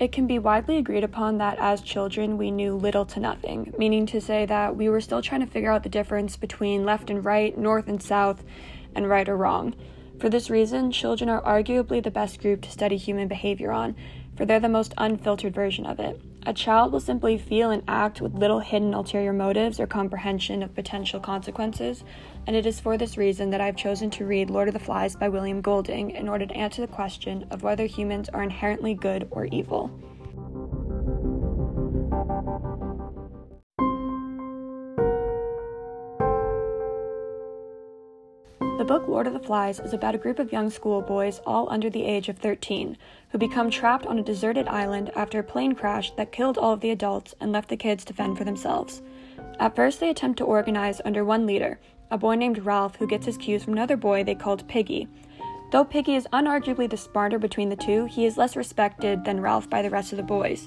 It can be widely agreed upon that as children we knew little to nothing, meaning to say that we were still trying to figure out the difference between left and right, north and south, and right or wrong. For this reason, children are arguably the best group to study human behavior on, for they're the most unfiltered version of it. A child will simply feel and act with little hidden ulterior motives or comprehension of potential consequences, and it is for this reason that I've chosen to read Lord of the Flies by William Golding in order to answer the question of whether humans are inherently good or evil. Book Lord of the Flies is about a group of young schoolboys, all under the age of 13, who become trapped on a deserted island after a plane crash that killed all of the adults and left the kids to fend for themselves. At first, they attempt to organize under one leader, a boy named Ralph who gets his cues from another boy they called Piggy. Though Piggy is unarguably the smarter between the two, he is less respected than Ralph by the rest of the boys,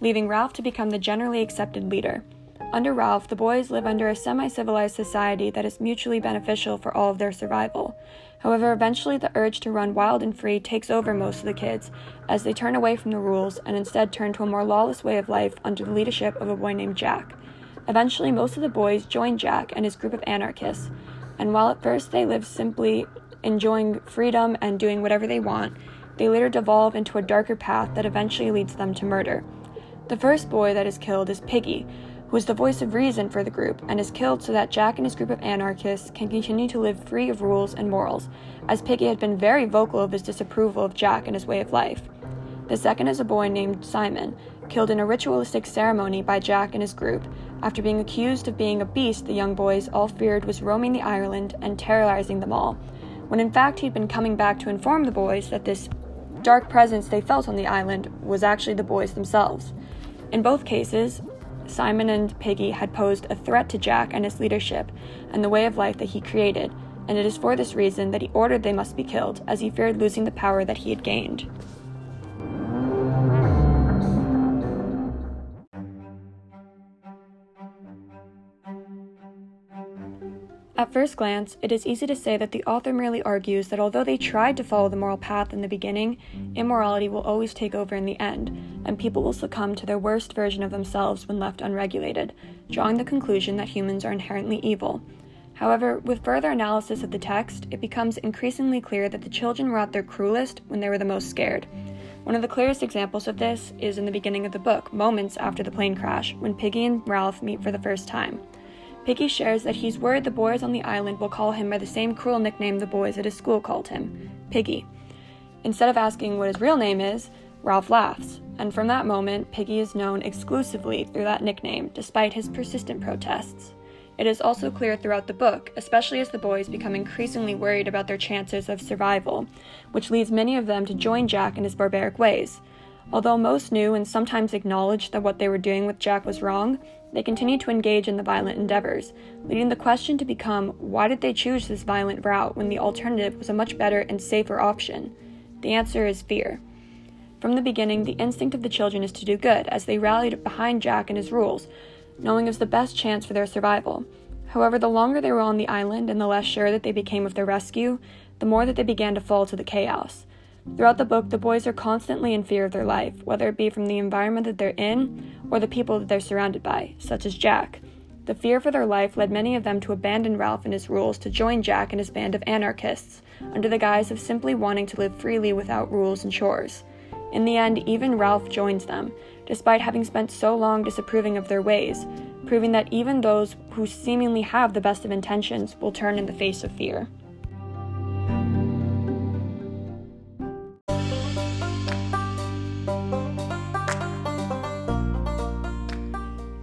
leaving Ralph to become the generally accepted leader. Under Ralph, the boys live under a semi civilized society that is mutually beneficial for all of their survival. However, eventually the urge to run wild and free takes over most of the kids as they turn away from the rules and instead turn to a more lawless way of life under the leadership of a boy named Jack. Eventually, most of the boys join Jack and his group of anarchists, and while at first they live simply enjoying freedom and doing whatever they want, they later devolve into a darker path that eventually leads them to murder. The first boy that is killed is Piggy, who is the voice of reason for the group and is killed so that Jack and his group of anarchists can continue to live free of rules and morals, as Piggy had been very vocal of his disapproval of Jack and his way of life. The second is a boy named Simon, killed in a ritualistic ceremony by Jack and his group, after being accused of being a beast the young boys all feared was roaming the island and terrorizing them all, when in fact he'd been coming back to inform the boys that this dark presence they felt on the island was actually the boys themselves. In both cases, Simon and Piggy had posed a threat to Jack and his leadership and the way of life that he created, and it is for this reason that he ordered they must be killed, as he feared losing the power that he had gained. At first glance, it is easy to say that the author merely argues that although they tried to follow the moral path in the beginning, immorality will always take over in the end, and people will succumb to their worst version of themselves when left unregulated, drawing the conclusion that humans are inherently evil. However, with further analysis of the text, it becomes increasingly clear that the children were at their cruelest when they were the most scared. One of the clearest examples of this is in the beginning of the book, moments after the plane crash, when Piggy and Ralph meet for the first time. Piggy shares that he's worried the boys on the island will call him by the same cruel nickname the boys at his school called him Piggy. Instead of asking what his real name is, Ralph laughs, and from that moment, Piggy is known exclusively through that nickname, despite his persistent protests. It is also clear throughout the book, especially as the boys become increasingly worried about their chances of survival, which leads many of them to join Jack in his barbaric ways. Although most knew and sometimes acknowledged that what they were doing with Jack was wrong, they continued to engage in the violent endeavors, leading the question to become why did they choose this violent route when the alternative was a much better and safer option? The answer is fear. From the beginning, the instinct of the children is to do good, as they rallied behind Jack and his rules, knowing it was the best chance for their survival. However, the longer they were on the island and the less sure that they became of their rescue, the more that they began to fall to the chaos. Throughout the book, the boys are constantly in fear of their life, whether it be from the environment that they're in or the people that they're surrounded by, such as Jack. The fear for their life led many of them to abandon Ralph and his rules to join Jack and his band of anarchists, under the guise of simply wanting to live freely without rules and chores. In the end, even Ralph joins them, despite having spent so long disapproving of their ways, proving that even those who seemingly have the best of intentions will turn in the face of fear.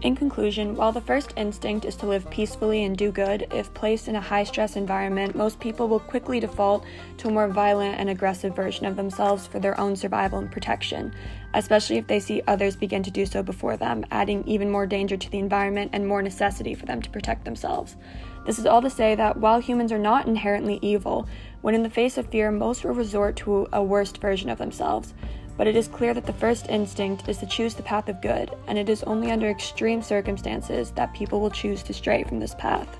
In conclusion, while the first instinct is to live peacefully and do good, if placed in a high stress environment, most people will quickly default to a more violent and aggressive version of themselves for their own survival and protection, especially if they see others begin to do so before them, adding even more danger to the environment and more necessity for them to protect themselves. This is all to say that while humans are not inherently evil, when in the face of fear, most will resort to a worst version of themselves but it is clear that the first instinct is to choose the path of good, and it is only under extreme circumstances that people will choose to stray from this path.